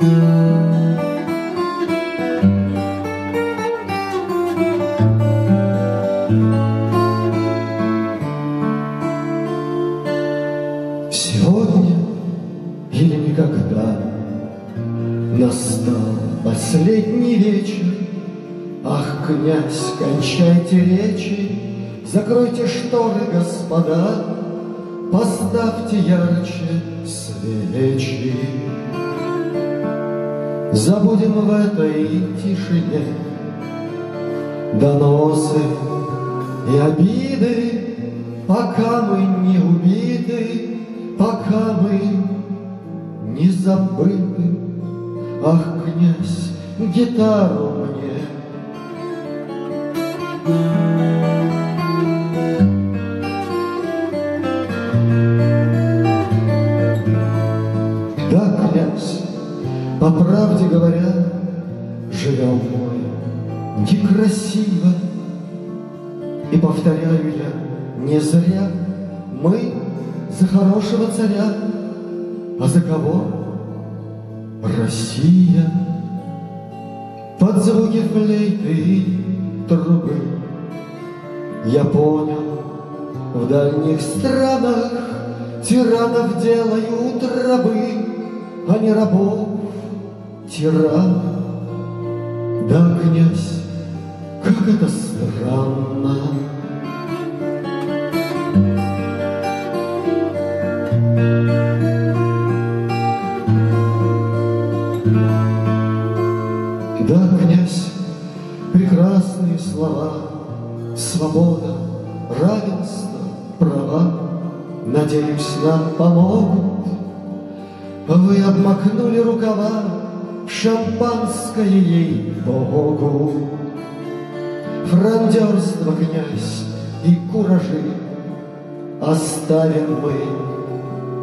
Сегодня или никогда Настал последний вечер. Ах, князь, кончайте речи Закройте шторы, господа Поставьте ярче свечи Забудем в этой тишине Доносы и обиды Пока мы не убиты пока мы не забыты. Ах, князь, гитару мне. Да, по правде говоря, живем мы некрасиво. И повторяю я, не зря мы за хорошего царя, а за кого? Россия. Под звуки флейты и трубы Я понял, в дальних странах Тиранов делают рабы, А не рабов тиран. Да, князь, как это странно, Да, князь, прекрасные слова, Свобода, равенство, права, Надеюсь, нам помогут. Вы обмакнули рукава шампанское ей Богу. Франдерство, князь, и куражи Оставим мы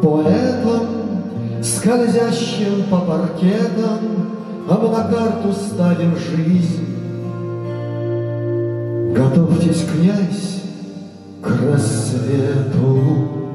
поэтам, Скользящим по паркетам, а мы на карту ставим жизнь. Готовьтесь, князь, к рассвету.